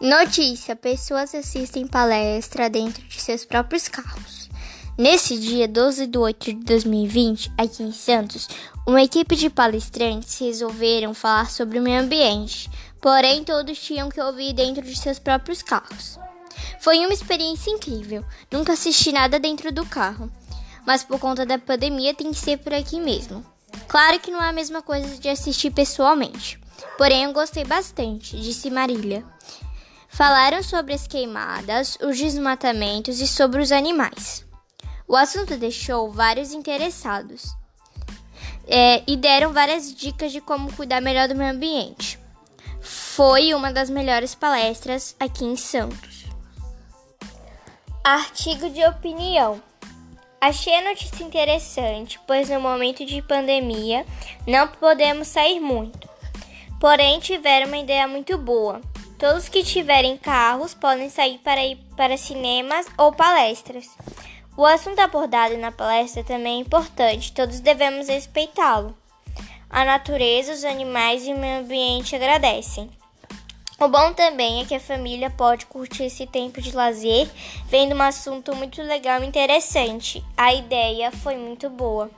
Notícia: pessoas assistem palestra dentro de seus próprios carros. Nesse dia 12 de 8 de 2020, aqui em Santos, uma equipe de palestrantes resolveram falar sobre o meio ambiente, porém todos tinham que ouvir dentro de seus próprios carros. Foi uma experiência incrível, nunca assisti nada dentro do carro, mas por conta da pandemia tem que ser por aqui mesmo. Claro que não é a mesma coisa de assistir pessoalmente, porém eu gostei bastante, disse Marília. Falaram sobre as queimadas, os desmatamentos e sobre os animais. O assunto deixou vários interessados é, e deram várias dicas de como cuidar melhor do meio ambiente. Foi uma das melhores palestras aqui em Santos. Artigo de opinião. Achei a notícia interessante, pois no momento de pandemia não podemos sair muito. Porém, tiveram uma ideia muito boa Todos que tiverem carros podem sair para ir para cinemas ou palestras. O assunto abordado na palestra também é importante, todos devemos respeitá-lo. A natureza, os animais e o meio ambiente agradecem. O bom também é que a família pode curtir esse tempo de lazer vendo um assunto muito legal e interessante. A ideia foi muito boa.